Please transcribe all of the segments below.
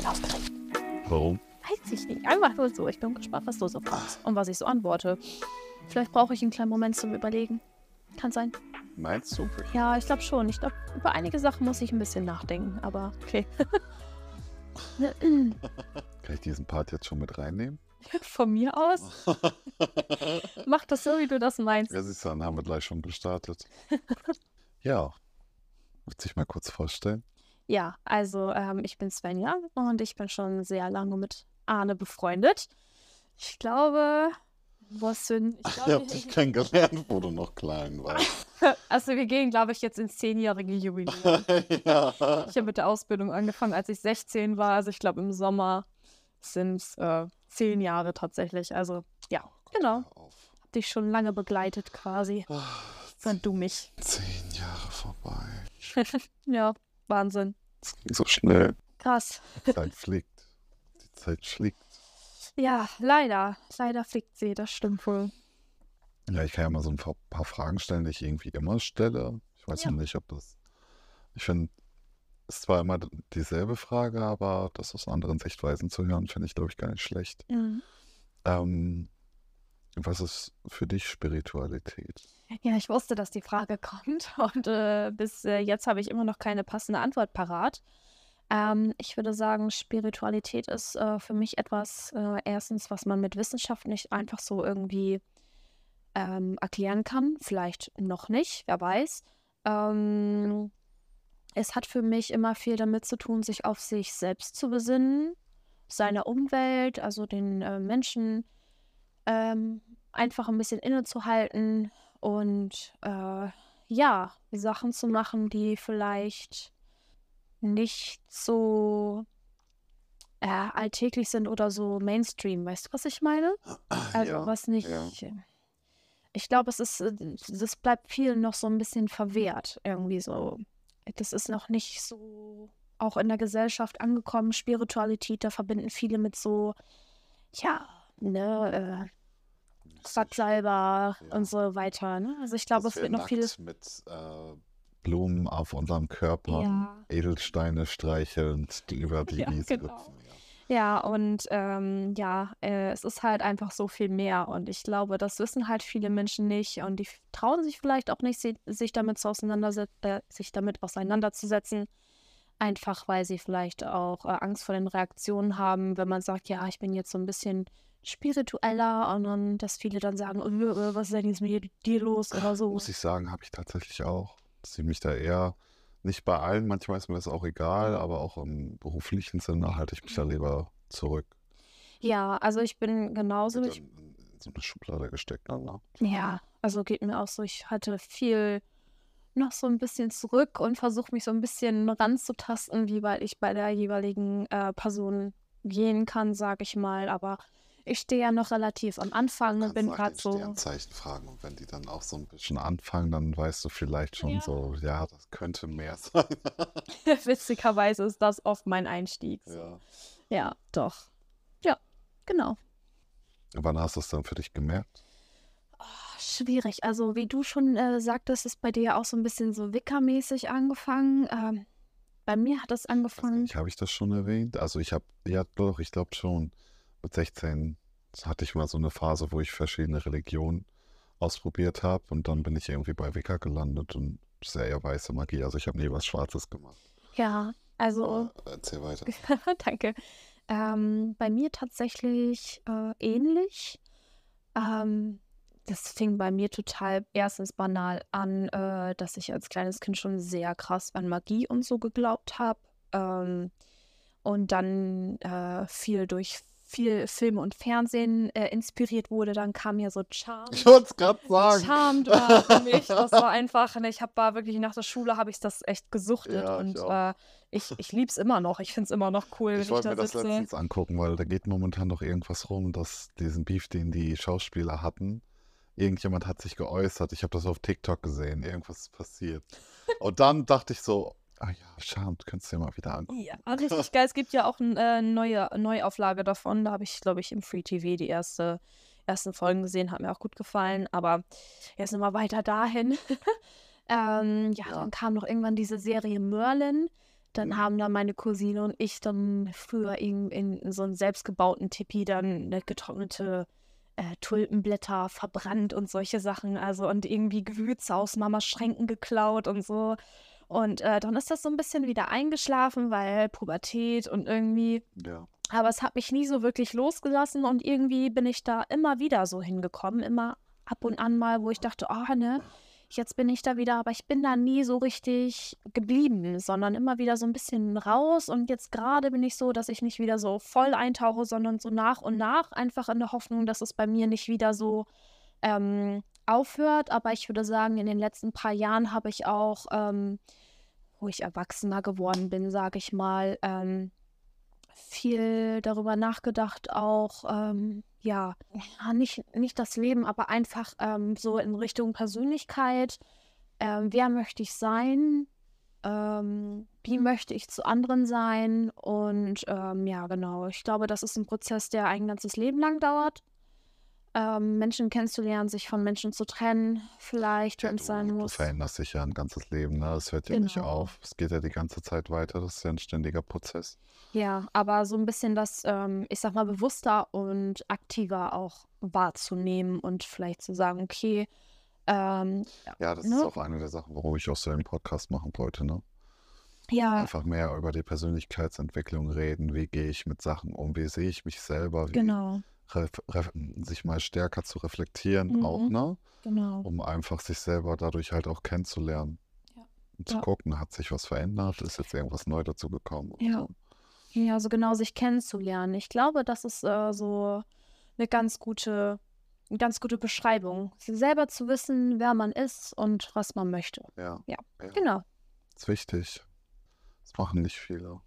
bin aufgeregt. Warum? Weiß ich nicht. Einfach nur so. Ich bin gespannt, was du so fragst und was ich so antworte. Vielleicht brauche ich einen kleinen Moment zum Überlegen. Kann sein. Meinst du? Ja, ich glaube schon. Ich glaube, über einige Sachen muss ich ein bisschen nachdenken, aber okay. Kann ich diesen Part jetzt schon mit reinnehmen? Von mir aus. Mach das so, wie du das meinst. Ja, siehst du, dann haben wir gleich schon gestartet. ja. Du dich mal kurz vorstellen? Ja, also ähm, ich bin Svenja und ich bin schon sehr lange mit Arne befreundet. Ich glaube, was sind. Ich Ich glaube, habe dich kennengelernt, wo du noch klein warst. also wir gehen, glaube ich, jetzt ins zehnjährige Jubiläum. ja. Ich habe mit der Ausbildung angefangen, als ich 16 war. Also ich glaube, im Sommer sind es äh, zehn Jahre tatsächlich. Also ja, genau. Hör auf. Hab dich schon lange begleitet quasi. Ah, Und du mich. Zehn Jahre vorbei. Ja, Wahnsinn. Das ging so schnell. Krass. Die Zeit fliegt. Die Zeit schlägt. Ja, leider. Leider fliegt sie, das stimmt wohl. Ja, ich kann ja mal so ein paar Fragen stellen, die ich irgendwie immer stelle. Ich weiß Ja. noch nicht, ob das. Ich finde, es ist zwar immer dieselbe Frage, aber das aus anderen Sichtweisen zu hören, finde ich, glaube ich, gar nicht schlecht. Mhm. Ähm, was ist für dich Spiritualität? Ja, ich wusste, dass die Frage kommt und äh, bis äh, jetzt habe ich immer noch keine passende Antwort parat. Ähm, ich würde sagen, Spiritualität ist äh, für mich etwas, äh, erstens, was man mit Wissenschaft nicht einfach so irgendwie ähm, erklären kann. Vielleicht noch nicht, wer weiß. Ähm, es hat für mich immer viel damit zu tun, sich auf sich selbst zu besinnen, seine Umwelt, also den äh, Menschen, ähm, einfach ein bisschen innezuhalten und äh, ja, Sachen zu machen, die vielleicht nicht so äh, alltäglich sind oder so Mainstream. Weißt du, was ich meine? Also Ja, was nicht. ja. Ich glaube, es ist, äh, das bleibt vielen noch so ein bisschen verwehrt, irgendwie so. Das ist noch nicht so auch in der Gesellschaft angekommen. Spiritualität, da verbinden viele mit so, ja, ne, äh, Quacksalber Ja. und so weiter. Ne? Also ich glaube, es wir wird noch viel. nackt mit äh, Blumen auf unserem Körper, Ja. Edelsteine streichelnd über die Ja, Wiese genau. Ja. Ja, und ähm, ja, äh, es ist halt einfach so viel mehr. Und ich glaube, das wissen halt viele Menschen nicht. Und die trauen sich vielleicht auch nicht, si sich damit äh, sich damit auseinanderzusetzen. Einfach weil sie vielleicht auch äh, Angst vor den Reaktionen haben, wenn man sagt, ja, ich bin jetzt so ein bisschen spiritueller und dann, dass viele dann sagen, äh, äh, was ist denn jetzt mit dir los oder so. Muss ich sagen, habe ich tatsächlich auch. Dass ich mich da eher, nicht bei allen, manchmal ist mir das auch egal, aber auch im beruflichen Sinne halte ich mich da lieber zurück. Ja, also ich bin genauso. Ich, in so eine Schublade gesteckt. ne? Ja, also geht mir auch so. Ich hatte viel noch so ein bisschen zurück und versuche mich so ein bisschen ranzutasten, wie weit ich bei der jeweiligen äh, Person gehen kann, sage ich mal. Aber ich stehe ja noch relativ am Anfang und bin gerade so. Sternzeichen fragen und wenn die dann auch so ein bisschen anfangen, dann weißt du vielleicht schon Ja. so, ja, das könnte mehr sein. Witzigerweise ist das oft mein Einstieg. ja. Ja, doch. Ja, genau. Wann hast du es dann für dich gemerkt? Schwierig. Also, wie du schon äh, sagtest, ist bei dir ja auch so ein bisschen so Wicca-mäßig angefangen. Ähm, bei mir hat gar angefangen. Habe ich das schon erwähnt? Also ich habe, ja doch, ich glaube schon, mit 16 hatte ich mal so eine Phase, wo ich verschiedene Religionen ausprobiert habe und dann bin ich irgendwie bei Wicca gelandet und das ist ja weiße Magie. Also ich habe nie was Schwarzes gemacht. Ja, also. Aber erzähl weiter. Danke. Ähm, bei mir tatsächlich äh, ähnlich. Ähm, das fing bei mir total erstens banal an, äh, dass ich als kleines Kind schon sehr krass an Magie und so geglaubt habe. Ähm, und dann äh, viel durch viel Film und Fernsehen äh, inspiriert wurde. Dann kam ja so Charmed. Ich wollte es gerade sagen. Charmed war für mich, das war einfach, ne, ich habe war wirklich nach der Schule habe ich das echt gesuchtet Ja, ich und auch. äh, ich, ich liebe es immer noch. Ich finde es immer noch cool, wenn Ich ich wollte da mir das sitze. letztens angucken, weil da geht momentan noch irgendwas rum, dass diesen Beef, den die Schauspieler hatten, irgendjemand hat sich geäußert. Ich habe das auf TikTok gesehen. Irgendwas ist passiert. Und dann dachte ich so, ah ja, Charmed, könntest du dir mal wieder angucken. Ja, richtig geil. Es gibt ja auch eine äh, neue Neuauflage davon. Da habe ich, glaube ich, im Free TV die erste, ersten Folgen gesehen. Hat mir auch gut gefallen. Aber jetzt nochmal weiter dahin. ähm, ja, Ja. dann kam noch irgendwann diese Serie Merlin. Dann haben dann meine Cousine und ich dann früher in, in so einen selbstgebauten Tipi dann eine getrocknete äh, Tulpenblätter verbrannt und solche Sachen. Also und irgendwie Gewürze aus Mamas Schränken geklaut und so. Und äh, dann ist das so ein bisschen wieder eingeschlafen, weil Pubertät und irgendwie. Ja. Aber es hat mich nie so wirklich losgelassen und irgendwie bin ich da immer wieder so hingekommen. Immer ab und an mal, wo ich dachte, oh, ne, jetzt bin ich da wieder, aber ich bin da nie so richtig geblieben, sondern immer wieder so ein bisschen raus. Und jetzt gerade bin ich so, dass ich nicht wieder so voll eintauche, sondern so nach und nach, einfach in der Hoffnung, dass es bei mir nicht wieder so ähm, aufhört. Aber ich würde sagen, in den letzten paar Jahren habe ich auch, ähm, wo ich erwachsener geworden bin, sage ich mal, ähm, viel darüber nachgedacht, auch, ähm, ja, nicht, nicht das Leben, aber einfach ähm, so in Richtung Persönlichkeit. Ähm, wer möchte ich sein? Ähm, wie möchte ich zu anderen sein? Und ähm, ja, genau. Ich glaube, das ist ein Prozess, der ein ganzes Leben lang dauert ähm, Menschen kennenzulernen, sich von Menschen zu trennen, vielleicht, wenn es sein Du muss. veränderst dich ja ein ganzes Leben, ne? Es hört ja nicht Genau. auf. Es geht ja die ganze Zeit weiter. Das ist ja ein ständiger Prozess. Ja, aber so ein bisschen das, ähm, ich sag mal, bewusster und aktiver auch wahrzunehmen und vielleicht zu sagen, okay, ähm, Ja, das ist ne? auch eine der Sachen, warum ich auch so einen Podcast machen wollte, ne? Ja, Einfach mehr über die Persönlichkeitsentwicklung reden. Wie gehe ich mit Sachen um? Wie sehe ich mich selber? Wie genau, sich mal stärker zu reflektieren auch, Mhm. ne? genau. Um einfach sich selber dadurch halt auch kennenzulernen. Ja. Und zu Ja. gucken, hat sich was verändert? Ist jetzt irgendwas neu dazu gekommen? Ja. so. Ja, so genau sich kennenzulernen. Ich glaube, das ist äh, so eine ganz gute, eine ganz gute Beschreibung. Sie selber zu wissen, wer man ist und was man möchte. Ja, Ja, ja. genau. Ist wichtig. Das machen nicht viele.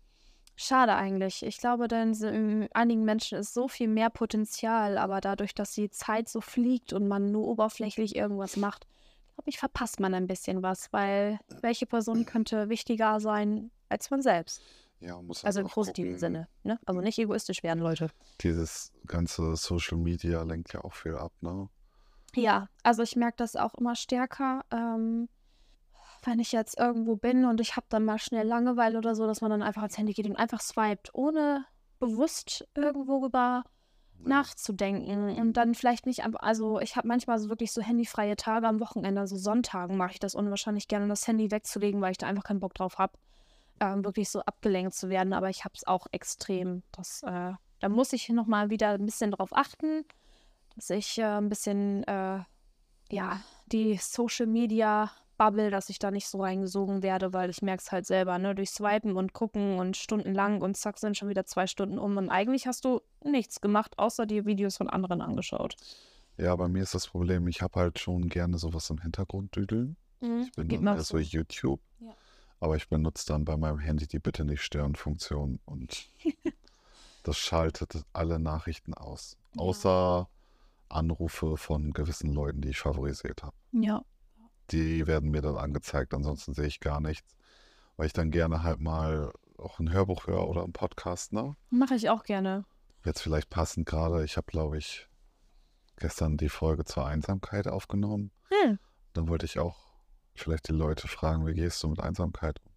Schade eigentlich. Ich glaube, denn so in einigen Menschen ist so viel mehr Potenzial, aber dadurch, dass die Zeit so fliegt und man nur oberflächlich irgendwas macht, glaube ich, verpasst man ein bisschen was, weil welche Person könnte wichtiger sein als man selbst? Ja, man muss halt Also im positiven gucken, Sinne, ne? Also nicht egoistisch werden, Leute. Dieses ganze Social Media lenkt ja auch viel ab, ne? Ja, also ich merke das auch immer stärker, ähm, wenn ich jetzt irgendwo bin und ich habe dann mal schnell Langeweile oder so, dass man dann einfach ans Handy geht und einfach swiped, ohne bewusst irgendwo rüber Ja. nachzudenken und dann vielleicht nicht, einfach- also ich habe manchmal so wirklich so handyfreie Tage am Wochenende, also Sonntagen mache ich das unwahrscheinlich gerne, das Handy wegzulegen, weil ich da einfach keinen Bock drauf habe, ähm, wirklich so abgelenkt zu werden, aber ich habe es auch extrem, das, äh, da muss ich nochmal wieder ein bisschen drauf achten, dass ich äh, ein bisschen, äh, ja, die Social Media Bubble, dass ich da nicht so reingesogen werde, weil ich merke es halt selber, ne, durch Swipen und gucken und stundenlang und zack sind schon wieder zwei Stunden um und eigentlich hast du nichts gemacht, außer die Videos von anderen angeschaut. Ja, bei mir ist das Problem, ich habe halt schon gerne sowas im Hintergrund düdeln. Ich bin Geht dann so. YouTube. Ja. Aber ich benutze dann bei meinem Handy die Bitte nicht stören Funktion und das schaltet alle Nachrichten aus. Ja. Außer Anrufe von gewissen Leuten, die ich favorisiert habe. Ja. Die werden mir dann angezeigt, ansonsten sehe ich gar nichts. Weil ich dann gerne halt mal auch ein Hörbuch höre oder einen Podcast, ne? Mache ich auch gerne. Jetzt vielleicht passend gerade, ich habe, glaube ich, gestern die Folge zur Einsamkeit aufgenommen. Hm. Dann wollte ich auch vielleicht die Leute fragen, wie gehst du mit Einsamkeit um?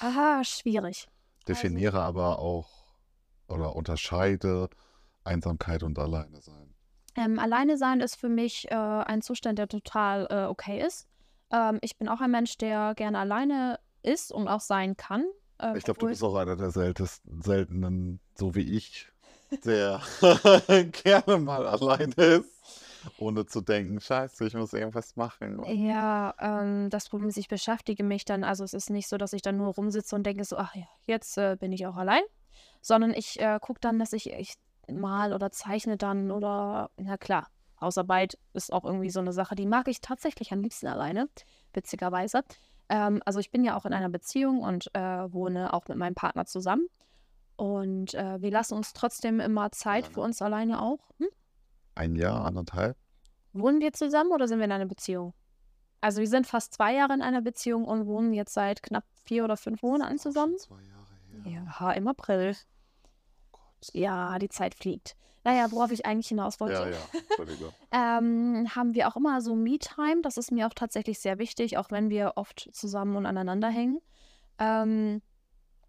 Aha, schwierig. Definiere aber auch oder unterscheide Einsamkeit und Alleine sein. Ähm, alleine sein ist für mich äh, ein Zustand, der total äh, okay ist. Ähm, ich bin auch ein Mensch, der gerne alleine ist und auch sein kann. Äh, Ich glaube, du bist auch einer der seltensten, seltenen, so wie ich, der gerne mal alleine ist, ohne zu denken, scheiße, ich muss irgendwas machen. Ja, ähm, das Problem ist, ich beschäftige mich dann, also es ist nicht so, dass ich dann nur rumsitze und denke so, ach ja, jetzt äh, bin ich auch allein, sondern ich äh, gucke dann, dass ich, ich mal oder zeichne dann oder, na klar, Hausarbeit ist auch irgendwie so eine Sache, die mag ich tatsächlich am liebsten alleine, witzigerweise. Ähm, also ich bin ja auch in einer Beziehung und äh, wohne auch mit meinem Partner zusammen. Und äh, wir lassen uns trotzdem immer Zeit für uns alleine auch. Hm? Ein Jahr, anderthalb? Wohnen wir zusammen oder sind wir in einer Beziehung? Also wir sind fast zwei Jahre in einer Beziehung und wohnen jetzt seit knapp vier oder fünf Monaten zusammen. zwei Jahre her. Ja, im April. Ja, die Zeit fliegt. Naja, worauf ich eigentlich hinaus wollte, Ja, ja, ähm, haben wir auch immer so Me-Time. Das ist mir auch tatsächlich sehr wichtig, auch wenn wir oft zusammen und aneinander hängen. Ähm,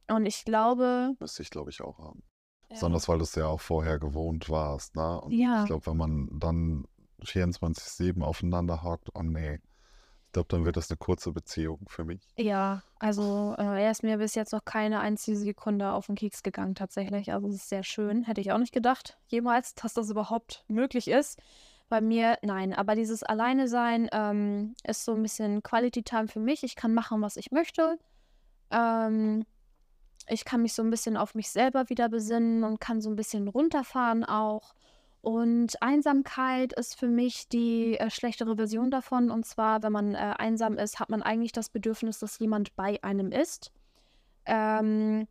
Und ich glaube, Müsste ich, glaube ich, auch haben. ja, Besonders, weil du es ja auch vorher gewohnt warst, ne? Und ja, ich glaube, wenn man dann 24-7 aufeinander hockt, oh nee, glaube, dann wird das eine kurze Beziehung für mich. ja, also äh, er ist mir bis jetzt noch keine einzige Sekunde auf den Keks gegangen, tatsächlich. Also es ist sehr schön. Hätte ich auch nicht gedacht, jemals, dass das überhaupt möglich ist. Bei mir, nein, aber dieses Alleine sein ähm, ist so ein bisschen Quality Time für mich. Ich kann machen, was ich möchte. Ähm, ich kann mich so ein bisschen auf mich selber wieder besinnen und kann so ein bisschen runterfahren auch. Und Einsamkeit ist für mich die äh, schlechtere Version davon. Und zwar, wenn man äh, einsam ist, hat man eigentlich das Bedürfnis, dass jemand bei einem ist. Ähm,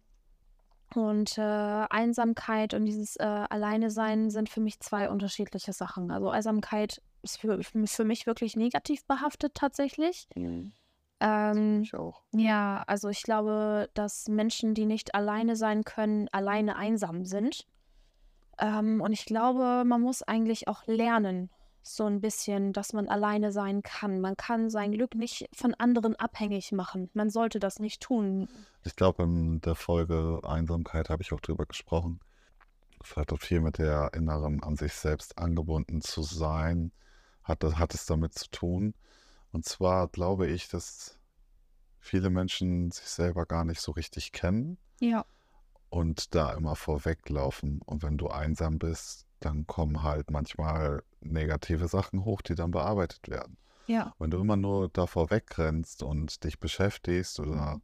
und äh, Einsamkeit und dieses äh, Alleine-Sein sind für mich zwei unterschiedliche Sachen. Also Einsamkeit ist für, für mich wirklich negativ behaftet tatsächlich. Mhm. Ähm, Ich auch. ja, also ich glaube, dass Menschen, die nicht alleine sein können, alleine einsam sind. Ähm, und ich glaube, man muss eigentlich auch lernen, so ein bisschen, dass man alleine sein kann. Man kann sein Glück nicht von anderen abhängig machen. Man sollte das nicht tun. Ich glaube, in der Folge Einsamkeit habe ich auch drüber gesprochen. Es hat auch viel mit der inneren, an sich selbst angebunden zu sein, hat, das- hat es damit zu tun. Und zwar glaube ich, dass viele Menschen sich selber gar nicht so richtig kennen Ja, und da immer vorweglaufen. Und wenn du einsam bist, dann kommen halt manchmal negative Sachen hoch, die dann bearbeitet werden. ja, Wenn du immer nur davor wegrennst und dich beschäftigst oder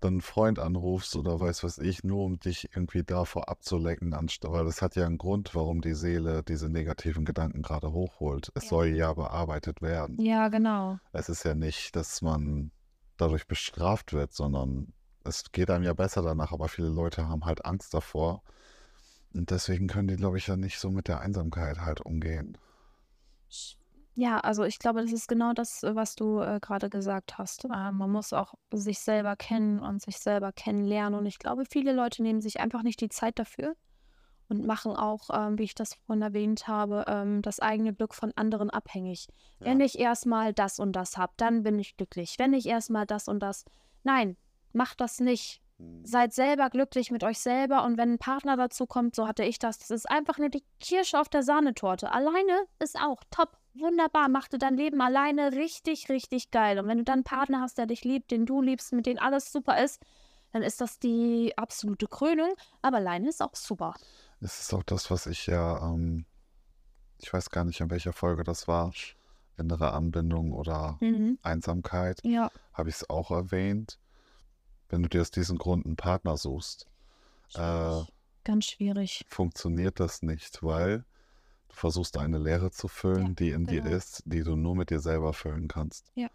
dann einen Freund anrufst oder weiß was ich, nur um dich irgendwie davor abzulenken, anstatt, weil es hat ja einen Grund, warum die Seele diese negativen Gedanken gerade hochholt. Es Ja. soll ja bearbeitet werden. ja, genau. Es ist ja nicht, dass man dadurch bestraft wird, sondern es geht einem ja besser danach, aber viele Leute haben halt Angst davor. Und deswegen können die, glaube ich, ja nicht so mit der Einsamkeit halt umgehen. Ja, also ich glaube, das ist genau das, was du äh, gerade gesagt hast. Äh, man muss auch sich selber kennen und sich selber kennenlernen. Und ich glaube, viele Leute nehmen sich einfach nicht die Zeit dafür und machen auch, ähm, wie ich das vorhin erwähnt habe, ähm, das eigene Glück von anderen abhängig. Wenn Ja. ich erstmal das und das habe, dann bin ich glücklich. Wenn ich erstmal das und das. Nein, macht das nicht. Hm. Seid selber glücklich mit euch selber und wenn ein Partner dazu kommt, so hatte ich das, das ist einfach nur die Kirsche auf der Sahnetorte. Alleine ist auch top, wunderbar, macht dir dein Leben alleine richtig, richtig geil. Und wenn du dann einen Partner hast, der dich liebt, den du liebst, mit dem alles super ist, dann ist das die absolute Krönung. Aber alleine ist auch super. Es ist auch das, was ich ja, ähm, ich weiß gar nicht, in welcher Folge das war, innere Anbindung oder Mhm. Einsamkeit, Ja, habe ich es auch erwähnt. Wenn du dir aus diesem Grund einen Partner suchst, äh, ganz schwierig. funktioniert das nicht, weil du versuchst eine Leere zu füllen, Ja, die in dir genau. ist, die du nur mit dir selber füllen kannst, Ja.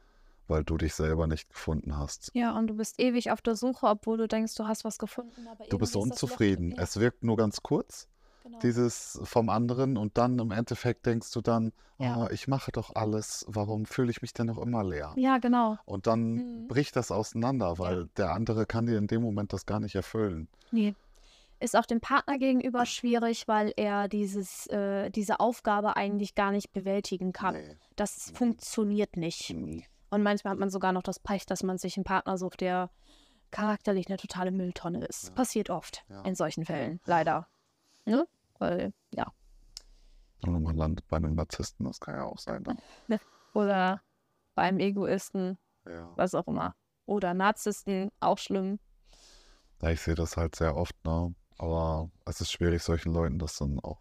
weil du dich selber nicht gefunden hast. Ja, und du bist ewig auf der Suche, obwohl du denkst, du hast was gefunden. Aber Du bist unzufrieden. Ja, Es wirkt nur ganz kurz, genau. dieses vom anderen, und dann im Endeffekt denkst du dann, Ja. ah, ich mache doch alles, warum fühle ich mich denn noch immer leer? Ja, genau. Und dann Mhm. bricht das auseinander, weil der andere kann dir in dem Moment das gar nicht erfüllen. Nee. Ist auch dem Partner gegenüber schwierig, weil er dieses, äh, diese Aufgabe eigentlich gar nicht bewältigen kann. Nee. Das funktioniert nicht. Mhm. Und manchmal hat man sogar noch das Pech, dass man sich einen Partner sucht, der charakterlich eine totale Mülltonne ist. Ja. Passiert oft Ja. in solchen Fällen, leider. Ne? Weil, ja. Und man landet bei einem Narzissten, das kann ja auch sein. Dann. Oder beim Egoisten, Ja. was auch immer. Oder Narzissten, auch schlimm. ja, ich sehe das halt sehr oft, ne? Aber es ist schwierig, solchen Leuten das dann auch.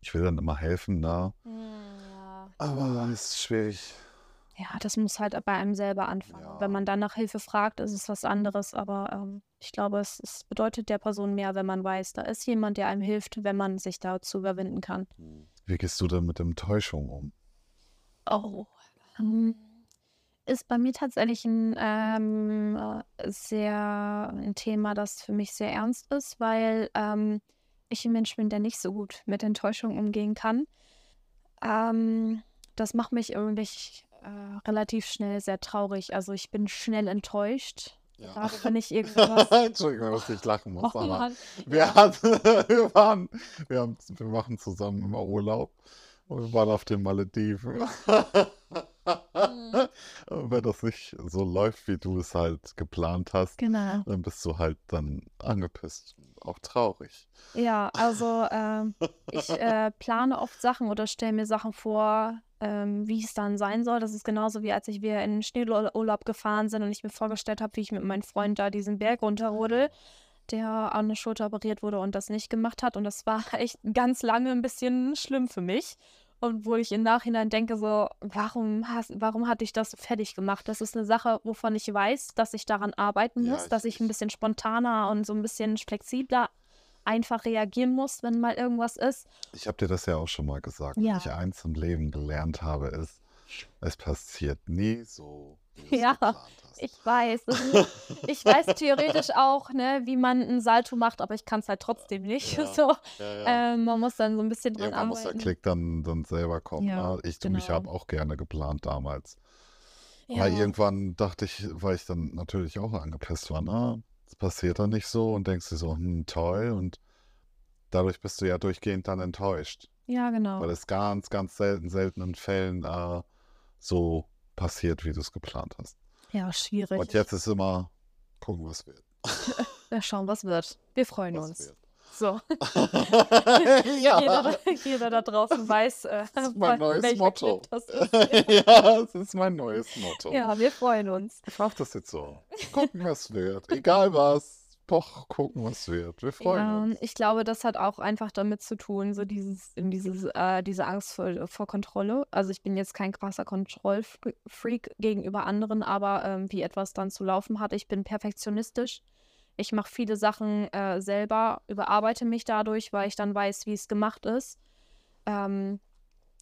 Ich will dann immer helfen, ne? Ja. Aber es ist schwierig. Ja, das muss halt bei einem selber anfangen. Ja. Wenn man dann nach Hilfe fragt, ist es was anderes. Aber ähm, ich glaube, es, es bedeutet der Person mehr, wenn man weiß, da ist jemand, der einem hilft, wenn man sich dazu überwinden kann. Wie gehst du denn mit Enttäuschung um? Oh. Ähm, ist bei mir tatsächlich ein ähm, äh, sehr ein Thema, das für mich sehr ernst ist, weil ähm, ich ein Mensch bin, der nicht so gut mit Enttäuschung umgehen kann. Ähm, das macht mich irgendwie äh, relativ schnell sehr traurig. Also ich bin schnell enttäuscht. Gerade wenn ich irgendwas. Entschuldigung, dass ich lachen muss, Oh aber Mann. wir, hatten, wir, waren, wir, haben, wir machen zusammen immer Urlaub und wir waren auf den Malediven. Mhm. Wenn das nicht so läuft, wie du es halt geplant hast, Genau. dann bist du halt dann angepisst, auch traurig. Ja, also ähm, ich äh, plane oft Sachen oder stelle mir Sachen vor, ähm, wie es dann sein soll. Das ist genauso wie als ich wir in den Schneeurlaub gefahren sind und ich mir vorgestellt habe, wie ich mit meinem Freund da diesen Berg runterrodel, der an der Schulter operiert wurde und das nicht gemacht hat. Und das war echt ganz lange ein bisschen schlimm für mich. Und wo ich im Nachhinein denke, so, warum, hast, warum hatte ich das fertig gemacht? Das ist eine Sache, wovon ich weiß, dass ich daran arbeiten Ja, muss, ich- dass ich ein bisschen spontaner und so ein bisschen flexibler einfach reagieren muss, wenn mal irgendwas ist. Ich habe dir das ja auch schon mal gesagt. Ja. Wenn ich eins im Leben gelernt habe, ist, es passiert nie so, Ja. Ich weiß. Das ist, ich weiß theoretisch auch, ne, wie man einen Salto macht, aber ich kann es halt trotzdem nicht. Ja, So, ja, ja. ähm, man muss dann so ein bisschen dran Irgendwann muss der arbeiten. Klick dann, dann selber kommen. Ne? Ich, du, ich genau. habe auch gerne geplant damals. Ja. Weil irgendwann dachte ich, weil ich dann natürlich auch angepisst war, na, es passiert dann nicht so und denkst dir so, hm, toll. Und dadurch bist du ja durchgehend dann enttäuscht. ja, genau. Weil es ganz, ganz selten, seltenen Fällen äh, so passiert, wie du es geplant hast. Ja, schwierig. Und jetzt ist immer, gucken, was wird. Wir schauen, was wird. Wir freuen Was uns. wird. So, ja. jeder, jeder da draußen weiß, äh, Das ist mein neues Motto. Das ist. ja, das ist mein neues Motto. Ja, wir freuen uns. Ich mach das jetzt so. Gucken, was wird. Egal was. Doch, gucken, was wird. Wir freuen Ja, uns. ich glaube, das hat auch einfach damit zu tun, so dieses, dieses, äh, diese Angst vor, vor Kontrolle. Also ich bin jetzt kein krasser Kontrollfreak gegenüber anderen, aber ähm, wie etwas dann zu laufen hat, ich bin perfektionistisch. Ich mache viele Sachen äh, selber, überarbeite mich dadurch, weil ich dann weiß, wie es gemacht ist. Ähm,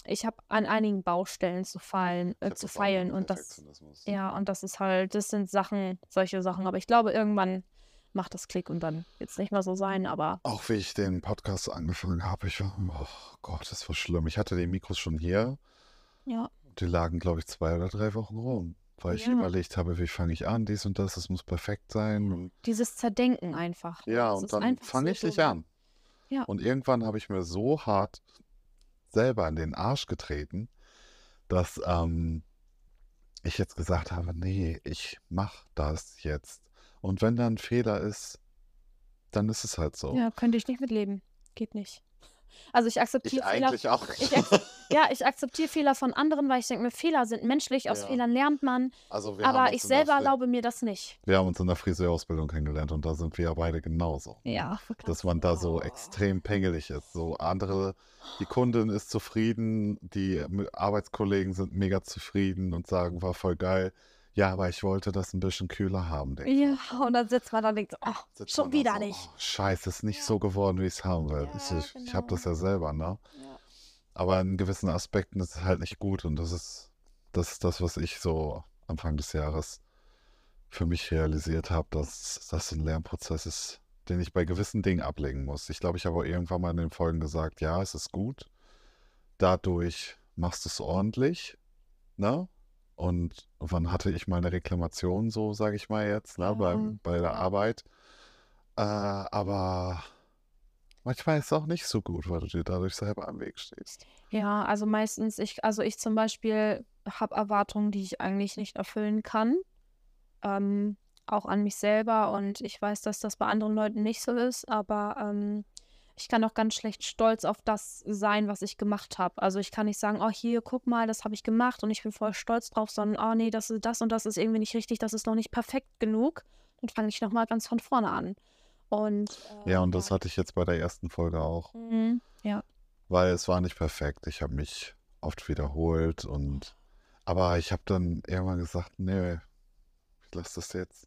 ich habe an einigen Baustellen zu fallen, äh, zu feilen und das, ja, und das ist halt, das sind Sachen, solche Sachen. Aber ich glaube, irgendwann macht das Klick und dann wird es nicht mehr so sein, aber Auch wie ich den Podcast angefangen habe, ich war, oh Gott, das war schlimm. Ich hatte die Mikros schon hier. ja. Die lagen, glaube ich, zwei oder drei Wochen rum. Weil ich Ja. überlegt habe, wie fange ich an, dies und das, das muss perfekt sein. Dieses Zerdenken einfach. ne? Ja, Das und dann fange ich nicht dumm. an. Ja. Und irgendwann habe ich mir so hart selber in den Arsch getreten, dass ähm, ich jetzt gesagt habe, nee, ich mache das jetzt. Und wenn da ein Fehler ist, dann ist es halt so. Ja, könnte ich nicht mitleben. Geht nicht. Also ich akzeptiere Fehler. eigentlich auch. Ich ja, ich akzeptiere Fehler von anderen, weil ich denke mir, Fehler sind menschlich, aus Ja. Fehlern lernt man. Also Aber ich selber erlaube mir das nicht. Wir haben uns in der Friseurausbildung kennengelernt und da sind wir ja beide genauso. Ja, dass man da so Oh. extrem pingelig ist. So andere, die Kundin ist zufrieden, die Arbeitskollegen sind mega zufrieden und sagen, war voll geil. Ja, aber ich wollte das ein bisschen kühler haben. Denk. Ja, und dann sitzt man da und denkt, so, oh, Sitzt schon wieder so, nicht. Oh, scheiße, ist nicht Ja. so geworden, wie ich es haben will. Ja, ich ich, ich habe genau. das ja selber, ne? Ja. Aber in gewissen Aspekten ist es halt nicht gut und das ist das, ist das was ich so Anfang des Jahres für mich realisiert habe, dass das ein Lernprozess ist, den ich bei gewissen Dingen ablegen muss. Ich glaube, ich habe auch irgendwann mal in den Folgen gesagt, ja, es ist gut. Dadurch machst du es ordentlich, ne? Und wann hatte ich mal eine Reklamation, so sage ich mal jetzt, ne, Ja, bei, bei der. Arbeit. Äh, aber manchmal ist es auch nicht so gut, weil du dir dadurch selber am Weg stehst. Ja, also meistens, ich, also ich zum Beispiel habe Erwartungen, die ich eigentlich nicht erfüllen kann. Ähm, auch an mich selber und ich weiß, dass das bei anderen Leuten nicht so ist, aber ähm, ich kann auch ganz schlecht stolz auf das sein, was ich gemacht habe. Also ich kann nicht sagen, oh hier, guck mal, das habe ich gemacht und ich bin voll stolz drauf, sondern oh nee, das ist das und das ist irgendwie nicht richtig, das ist noch nicht perfekt genug. Dann fange ich nochmal ganz von vorne an. Und äh, Ja, und das hatte ich jetzt bei der ersten Folge auch, Mhm. Ja. weil es war nicht perfekt. Ich habe mich oft wiederholt und aber ich habe dann irgendwann gesagt, nee, ich lasse das jetzt.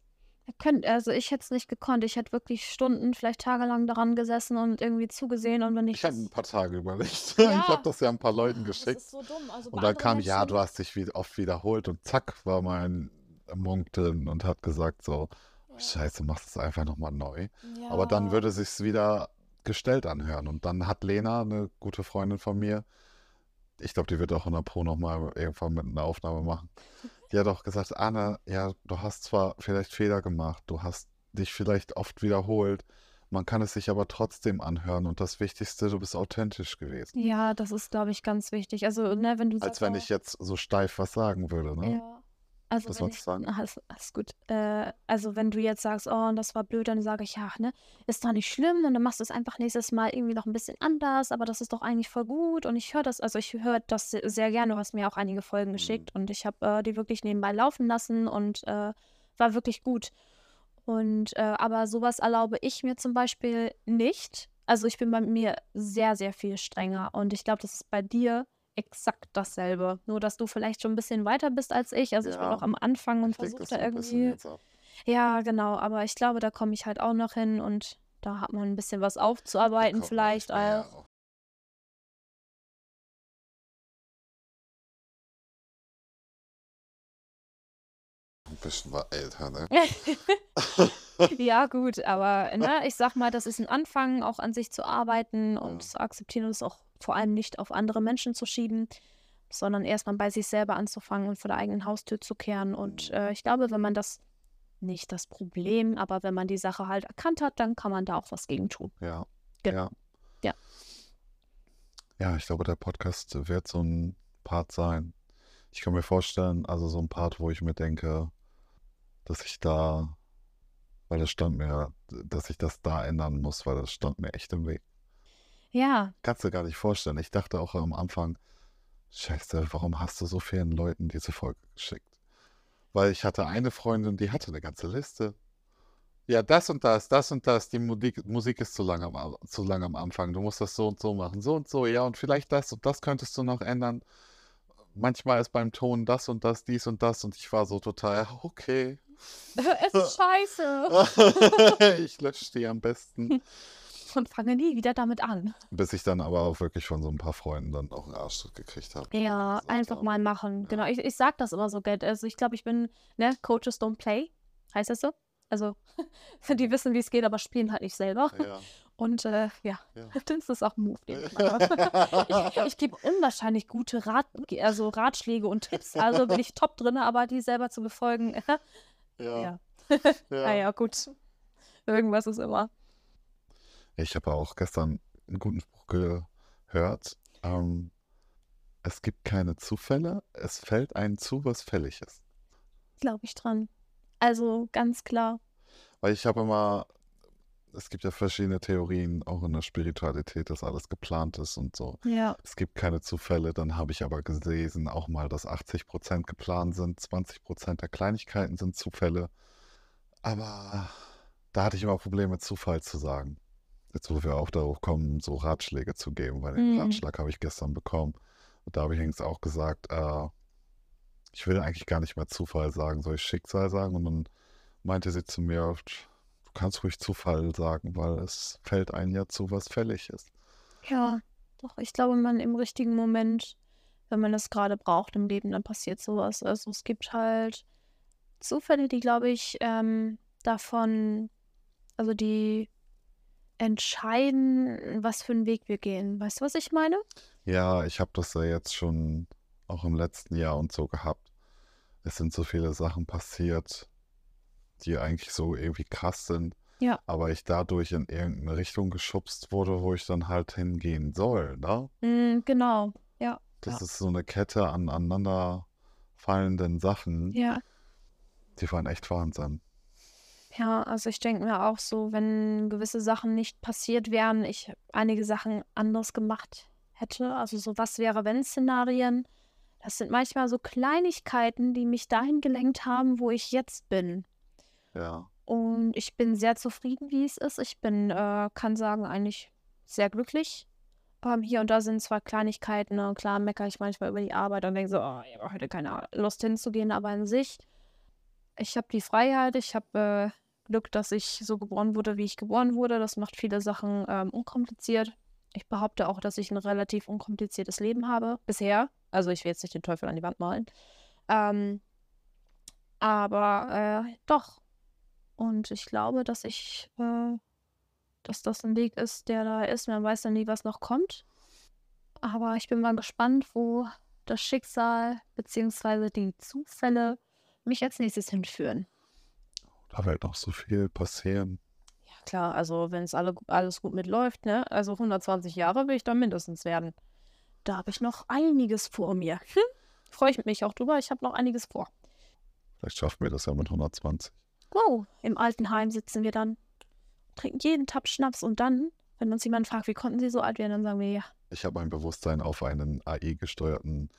Könnt, also ich hätte es nicht gekonnt. Ich hätte wirklich Stunden, vielleicht tagelang daran gesessen und irgendwie zugesehen und wenn ich. Ich habe ein paar Tage überlegt. Ja. Ich habe das ja ein paar Leuten geschickt. Das ist so dumm. Also Und dann kam, ja, Menschen- du hast dich wie- oft wiederholt und zack, war mein Monk drin und hat gesagt so, Ja. scheiße, mach das einfach nochmal neu. Ja. Aber dann würde sich's wieder gestellt anhören. Und dann hat Lena, eine gute Freundin von mir, ich glaube, die wird auch in der Pro nochmal irgendwann mit einer Aufnahme machen. Die hat auch gesagt, Anna, ja, du hast zwar vielleicht Fehler gemacht, du hast dich vielleicht oft wiederholt, Man kann es sich aber trotzdem anhören und das Wichtigste, du bist authentisch gewesen. Ja, das ist, glaube ich, ganz wichtig. Also, ne, wenn du Als sagst, wenn ich jetzt so steif was sagen würde, ne? ja. Also, Was wenn wolltest du sagen? alles, alles gut. Äh, also, wenn du jetzt sagst, oh, das war blöd, dann sage ich, ja, ne, ist doch nicht schlimm und dann machst du es einfach nächstes Mal irgendwie noch ein bisschen anders, aber das ist doch eigentlich voll gut und ich höre das, also ich höre das se- sehr gerne, du hast mir auch einige Folgen Mhm. geschickt und ich habe äh, die wirklich nebenbei laufen lassen und äh, war wirklich gut. Und äh, aber sowas erlaube ich mir zum Beispiel nicht. Also ich bin bei mir sehr, sehr viel strenger und ich glaube, das ist bei dir exakt dasselbe. Nur, dass du vielleicht schon ein bisschen weiter bist als ich. Also ich bin Ja, noch am Anfang und versuche da irgendwie. Ja, genau, aber ich glaube, da komme ich halt auch noch hin und da hat man ein bisschen was aufzuarbeiten vielleicht auch. Ein bisschen war älter, ne? Ja, gut, aber ne, ich sag mal, das ist ein Anfang, auch an sich zu arbeiten und Ja. zu akzeptieren und es auch vor allem nicht auf andere Menschen zu schieben, sondern erstmal bei sich selber anzufangen und vor der eigenen Haustür zu kehren. Und Mhm. äh, ich glaube, wenn man das, nicht das Problem, aber wenn man die Sache halt erkannt hat, dann kann man da auch was gegen tun. Ja, Genau. ja. Ja. Ja, ich glaube, der Podcast wird so ein Part sein. Ich kann mir vorstellen, also so ein Part, wo ich mir denke, dass ich da, weil das stand mir, dass ich das da ändern muss, weil das stand mir echt im Weg. Ja, Kannst du gar nicht vorstellen. Ich dachte auch am Anfang, Scheiße, warum hast du so vielen Leuten diese Folge geschickt? Weil ich hatte eine Freundin, die hatte eine ganze Liste. Ja, das und das, das und das, die Musik, Musik ist zu lang, am, zu lang am Anfang. Du musst das so und so machen, so und so, ja, und vielleicht das und das könntest du noch ändern. Manchmal ist beim Ton das und das, dies und das und ich war so total, okay. es ist scheiße ich lösche die am besten. und fange nie wieder damit an. Bis ich dann aber auch wirklich von so ein paar Freunden dann auch einen Arschtritt gekriegt habe. Ja, einfach haben. mal machen. Ja. Genau, ich, ich sag das immer so, gell. Also ich glaube, ich bin, ne, Coaches don't play. Heißt das so? Also, die wissen, wie es geht, aber spielen halt nicht selber. Ja. Und äh, ja, Ja. das ist auch ein Move, den ich mache. ich ich gebe unwahrscheinlich gute Rat, also Ratschläge und Tipps. Also bin ich top drin, aber die selber zu befolgen, Ja. ja. ja. Naja, gut. Irgendwas ist immer. Ich habe auch gestern einen guten Spruch gehört. Ähm, es gibt keine Zufälle, es fällt einem zu, was fällig ist. Glaube ich dran. Also ganz klar. Weil ich habe immer, es gibt ja verschiedene Theorien, auch in der Spiritualität, dass alles geplant ist und so. Ja. Es gibt keine Zufälle, dann habe ich aber gelesen auch mal, dass 80% geplant sind, 20% der Kleinigkeiten sind Zufälle. Aber da hatte ich immer Probleme, Zufall zu sagen. Jetzt, wo wir auch darauf kommen, so Ratschläge zu geben, weil den Mhm. Ratschlag habe ich gestern bekommen. Und da habe ich übrigens auch gesagt, äh, ich will eigentlich gar nicht mehr Zufall sagen, soll ich Schicksal sagen? Und dann meinte sie zu mir, du kannst ruhig Zufall sagen, weil es fällt einem ja zu, was fällig ist. Ja, doch, ich glaube, man im richtigen Moment, wenn man das gerade braucht im Leben, dann passiert sowas. Also es gibt halt Zufälle, die, glaube ich, ähm, davon, also die entscheiden, was für einen Weg wir gehen. Weißt du, was ich meine? Ja, ich habe das ja jetzt schon auch im letzten Jahr und so gehabt. Es sind so viele Sachen passiert, die eigentlich so irgendwie krass sind, Ja. aber ich dadurch in irgendeine Richtung geschubst wurde, wo ich dann halt hingehen soll, ne? Mm, genau. Ja. Das Ja. ist so eine Kette an aneinanderfallenden Sachen, Ja. die waren echt Wahnsinn. Ja, also ich denke mir auch so, wenn gewisse Sachen nicht passiert wären, ich einige Sachen anders gemacht hätte. Also so was wäre wenn Szenarien. Das sind manchmal so Kleinigkeiten, die mich dahin gelenkt haben, wo ich jetzt bin. Ja, Und ich bin sehr zufrieden, wie es ist. Ich bin, äh, kann sagen, eigentlich sehr glücklich. Ähm, hier und da sind zwar Kleinigkeiten, ne? Klar meckere ich manchmal über die Arbeit und denke so, oh, ich habe heute keine Lust hinzugehen, aber an sich, ich habe die Freiheit, ich habe äh, Glück, dass ich so geboren wurde, wie ich geboren wurde. Das macht viele Sachen ähm, unkompliziert. Ich behaupte auch, dass ich ein relativ unkompliziertes Leben habe, bisher. Also ich will jetzt nicht den Teufel an die Wand malen. Ähm, aber äh, doch. Und ich glaube, dass ich, äh, dass das ein Weg ist, der da ist. Man weiß ja nie, was noch kommt. Aber ich bin mal gespannt, wo das Schicksal bzw. die Zufälle mich als nächstes hinführen. Da wird noch so viel passieren. Ja, klar, also wenn es alle, alles gut mitläuft, ne? Also 120 Jahre will ich da mindestens werden. Da habe ich noch einiges vor mir. Hm? Freue ich mich auch drüber. Ich habe noch einiges vor. Vielleicht schaffen wir das ja mit 120. Wow, im Altenheim sitzen wir dann, trinken jeden Tab Schnaps und dann, wenn uns jemand fragt, wie konnten Sie so alt werden, dann sagen wir ja. Ich habe mein Bewusstsein auf einen AI-gesteuerten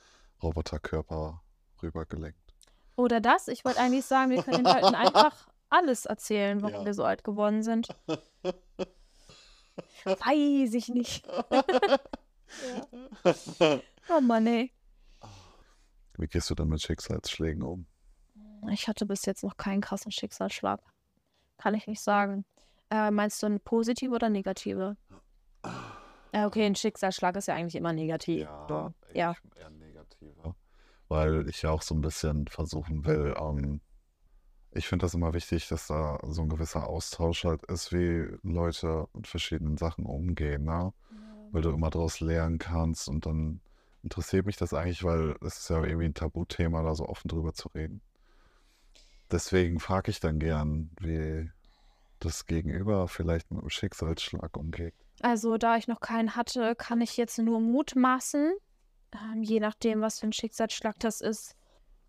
Roboterkörper rübergelenkt. Oder das, ich wollte eigentlich sagen, wir können den Leuten einfach alles erzählen, warum Ja. wir so alt geworden sind. Weiß ich nicht. ja. Oh Mann, ey. Wie gehst du denn mit Schicksalsschlägen um? Ich hatte bis jetzt noch keinen krassen Schicksalsschlag. Kann ich nicht sagen. Äh, meinst du eine positive oder negative? Äh, okay, ein Schicksalsschlag ist ja eigentlich immer negativ. So, ja. eher negativer. Weil ich ja auch so ein bisschen versuchen will, ähm, ich finde das immer wichtig, dass da so ein gewisser Austausch halt ist, wie Leute mit verschiedenen Sachen umgehen, ne? Weil du immer daraus lernen kannst und dann interessiert mich das eigentlich, weil es ist ja irgendwie ein Tabuthema, da so offen drüber zu reden. Deswegen frage ich dann gern, wie das Gegenüber vielleicht mit einem Schicksalsschlag umgeht. Also, da ich noch keinen hatte, kann ich jetzt nur mutmaßen. Ähm, je nachdem, was für ein Schicksalsschlag das ist,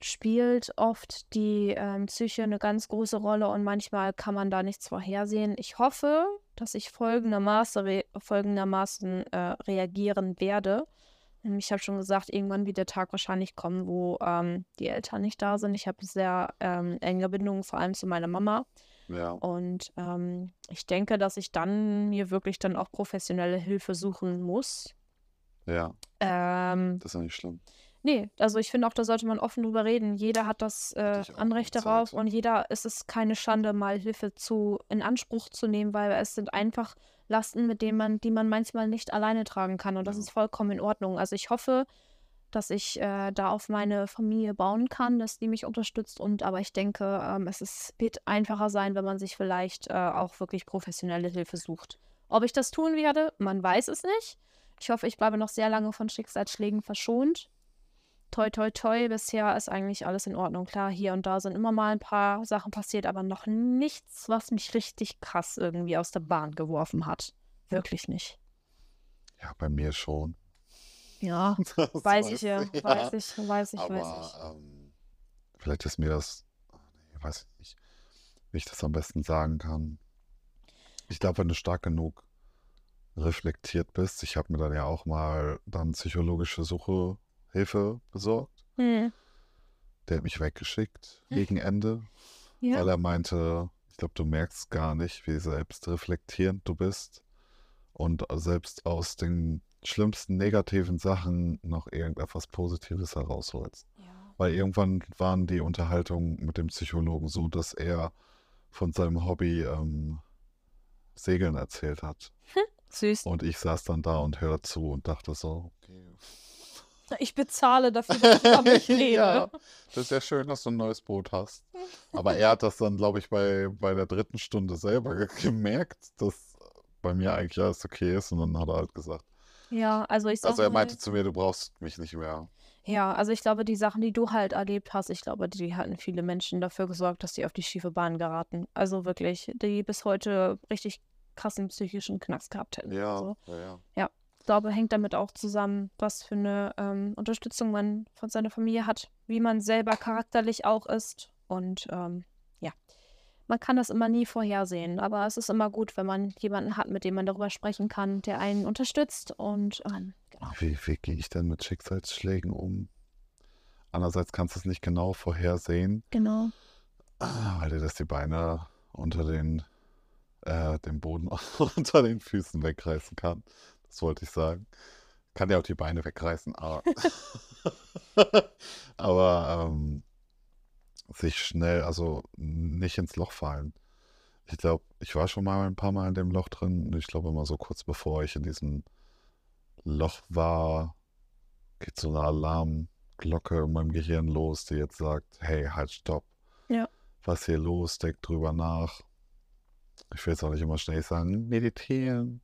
spielt oft die ähm, Psyche eine ganz große Rolle und manchmal kann man da nichts vorhersehen. Ich hoffe, dass ich folgendermaßen, re folgendermaßen äh, reagieren werde. Ich habe schon gesagt, irgendwann wird der Tag wahrscheinlich kommen, wo ähm, die Eltern nicht da sind. Ich habe sehr ähm, enge Bindungen, vor allem zu meiner Mama. Ja. Und ähm, ich denke, dass ich dann mir wirklich dann auch professionelle Hilfe suchen muss. Ja, Ähm, das ist ja nicht schlimm. Nee, also ich finde auch, da sollte man offen drüber reden. Jeder hat das äh, Anrecht darauf und jeder ist es keine Schande, mal Hilfe zu in Anspruch zu nehmen, weil es sind einfach Lasten, mit denen man, die man manchmal nicht alleine tragen kann. Und das Ja. ist vollkommen in Ordnung. Also ich hoffe, dass ich äh, da auf meine Familie bauen kann, dass die mich unterstützt. Und aber ich denke, ähm, es ist, wird einfacher sein, wenn man sich vielleicht äh, auch wirklich professionelle Hilfe sucht. Ob ich das tun werde, man weiß es nicht. Ich hoffe, ich bleibe noch sehr lange von Schicksalsschlägen verschont. Toi, toi, toi, bisher ist eigentlich alles in Ordnung. Klar, hier und da sind immer mal ein paar Sachen passiert, aber noch nichts, was mich richtig krass irgendwie aus der Bahn geworfen hat. Wirklich nicht. Ja, bei mir schon. Ja, Das weiß ich ja, ich, weiß ich, weiß ich, Aber weiß ich. ähm, vielleicht ist mir das, ach nee, weiß ich nicht, wie ich das am besten sagen kann. Ich glaube, wenn du stark genug reflektiert bist, ich habe mir dann ja auch mal dann psychologische Suche Hilfe besorgt. Hm. Der hat mich weggeschickt gegen Ende, Ja. weil er meinte, ich glaube, du merkst gar nicht, wie selbstreflektierend du bist und selbst aus den schlimmsten negativen Sachen noch irgendetwas Positives herausholst. ja. Weil irgendwann waren die Unterhaltungen mit dem Psychologen so, dass er von seinem Hobby ähm, Segeln erzählt hat. Süß. Und ich saß dann da und hörte zu und dachte so, okay. Ich bezahle dafür, dass ich über mich rede. ja, das ist ja schön, dass du ein neues Boot hast. Aber er hat das dann, glaube ich, bei, bei der dritten Stunde selber ge- gemerkt, dass bei mir eigentlich alles okay ist. Und dann hat er halt gesagt, Ja, also ich sag also er mal, meinte zu mir, du brauchst mich nicht mehr. ja, also ich glaube, die Sachen, die du halt erlebt hast, ich glaube, die hatten viele Menschen dafür gesorgt, dass die auf die schiefe Bahn geraten. Also wirklich, die bis heute richtig krassen psychischen Knacks gehabt hätten. Ja, So. ja, ja. Ich glaube, hängt damit auch zusammen, was für eine ähm, Unterstützung man von seiner Familie hat, wie man selber charakterlich auch ist. Und ähm, ja, man kann das immer nie vorhersehen, aber es ist immer gut, wenn man jemanden hat, mit dem man darüber sprechen kann, der einen unterstützt. Und ähm, genau. Wie, wie gehe ich denn mit Schicksalsschlägen um? Andererseits kannst du es nicht genau vorhersehen, Genau. weil dir das die Beine unter den, äh, den Boden unter den Füßen wegreißen kann. Das wollte ich sagen. Kann ja auch die Beine wegreißen, aber, aber ähm, sich schnell, also nicht ins Loch fallen. Ich glaube, ich war schon mal ein paar Mal in dem Loch drin. und Ich glaube, immer so kurz bevor ich in diesem Loch war, geht so eine Alarmglocke in meinem Gehirn los, die jetzt sagt, hey, halt, stopp. Ja. Was hier los? Denk drüber nach. Ich will jetzt auch nicht immer schnell sagen, meditieren.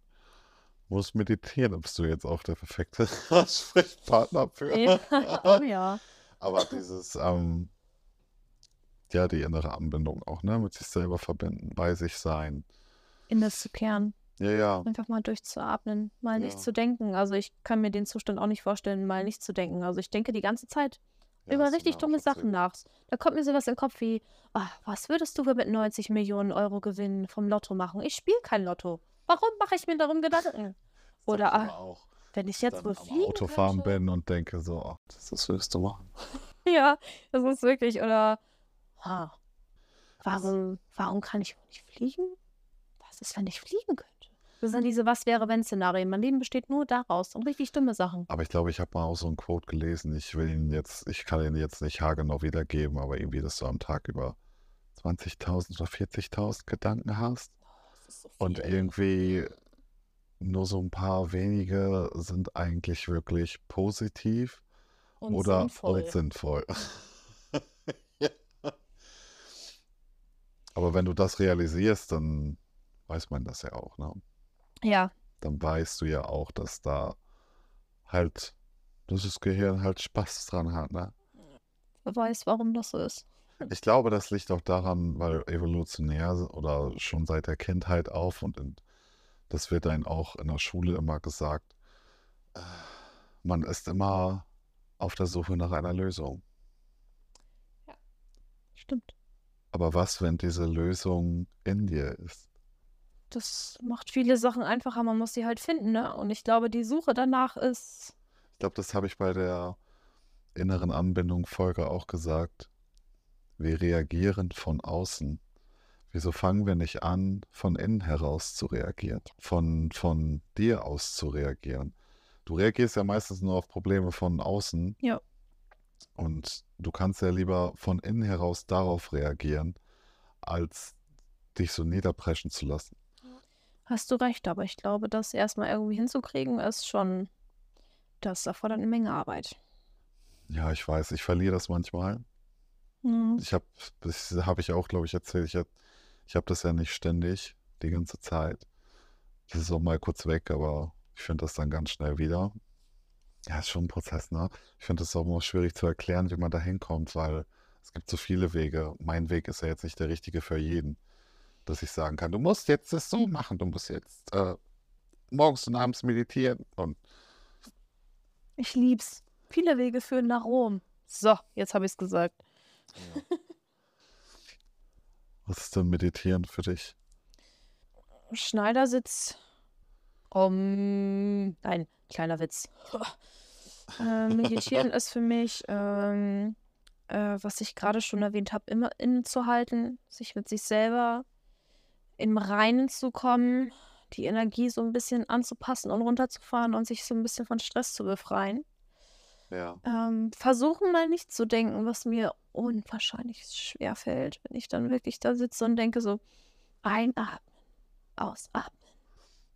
Muss meditieren, bist du jetzt auch der perfekte Ansprechpartner für. Ja. oh ja. Aber dieses, ähm, ja, die innere Anbindung auch, ne? Mit sich selber verbinden, bei sich sein. in das zu kehren. Ja, ja. Einfach mal durchzuatmen, mal nicht Ja. zu denken. Also ich kann mir den Zustand auch nicht vorstellen, mal nicht zu denken. Also ich denke die ganze Zeit Ja, über richtig dumme Sachen nach. Da kommt mir sowas in den Kopf wie, ah, was würdest du mit 90 Millionen Euro Gewinn vom Lotto machen? Ich spiele kein Lotto. Warum mache ich mir darum Gedanken? Oder, ah, auch. Wenn ich jetzt am fliegen Autofahren könnte? bin und denke so, ach, das das willst du machen. Ja, das ist wirklich, oder, ha, warum, warum kann ich wohl nicht fliegen? Was ist, wenn ich fliegen könnte? Das sind diese Was-wäre-wenn-Szenarien. Mein Leben besteht nur daraus und richtig dumme Sachen. Aber ich glaube, ich habe mal auch so einen Quote gelesen. Ich will ihn jetzt, ich kann ihn jetzt nicht haargenau wiedergeben, aber irgendwie, dass du am Tag über 20.000 oder 40.000 Gedanken hast. So Und irgendwie nur so ein paar wenige sind eigentlich wirklich positiv Und oder sinnvoll. sinnvoll. Ja. Aber wenn du das realisierst, dann weiß man das ja auch, ne? Ja, Dann weißt du ja auch, dass da halt, dass das Gehirn halt Spaß dran hat, ne? wer weiß, warum das so ist. Ich glaube, das liegt auch daran, weil evolutionär oder schon seit der Kindheit auf und in, das wird einem auch in der Schule immer gesagt, äh, man ist immer auf der Suche nach einer Lösung. Stimmt. Aber was, wenn diese Lösung in dir ist? Das macht viele Sachen einfacher. Man muss sie halt finden, ne? Und ich glaube, die Suche danach ist. Ich glaube, das habe ich bei der inneren Anbindung Folge auch gesagt. Wir reagieren von außen. Wieso fangen wir nicht an, von innen heraus zu reagieren? Von, von dir aus zu reagieren? Du reagierst ja meistens nur auf Probleme von außen. Ja. Und du kannst ja lieber von innen heraus darauf reagieren, als dich so niederpreschen zu lassen. Hast du recht, aber ich glaube, das erstmal irgendwie hinzukriegen, ist schon. Das erfordert eine Menge Arbeit. Ja, ich weiß, ich verliere das manchmal. Mhm. Ich habe, das habe ich auch, glaube ich, erzählt. Ich habe ich hab das ja nicht ständig, die ganze Zeit. Das ist auch mal kurz weg, aber ich finde das dann ganz schnell wieder. Ja, ist schon ein Prozess, ne? Ich finde es auch immer schwierig zu erklären, wie man da hinkommt, weil es gibt so viele Wege. Mein Weg ist ja jetzt nicht der richtige für jeden. Dass ich sagen kann, du musst jetzt das so machen, du musst jetzt äh, morgens und abends meditieren und Ich lieb's. Viele Wege führen nach Rom. So, jetzt habe ich es gesagt. was ist denn Meditieren für dich? Schneidersitz. Um, nein, kleiner Witz. äh, meditieren ist für mich, ähm, äh, was ich gerade schon erwähnt habe, immer innezuhalten, sich mit sich selber im Reinen zu kommen, die Energie so ein bisschen anzupassen und runterzufahren und sich so ein bisschen von Stress zu befreien. Ja. Ähm, versuchen mal nicht zu denken, was mir unwahrscheinlich schwer fällt, wenn ich dann wirklich da sitze und denke so, einatmen, ausatmen.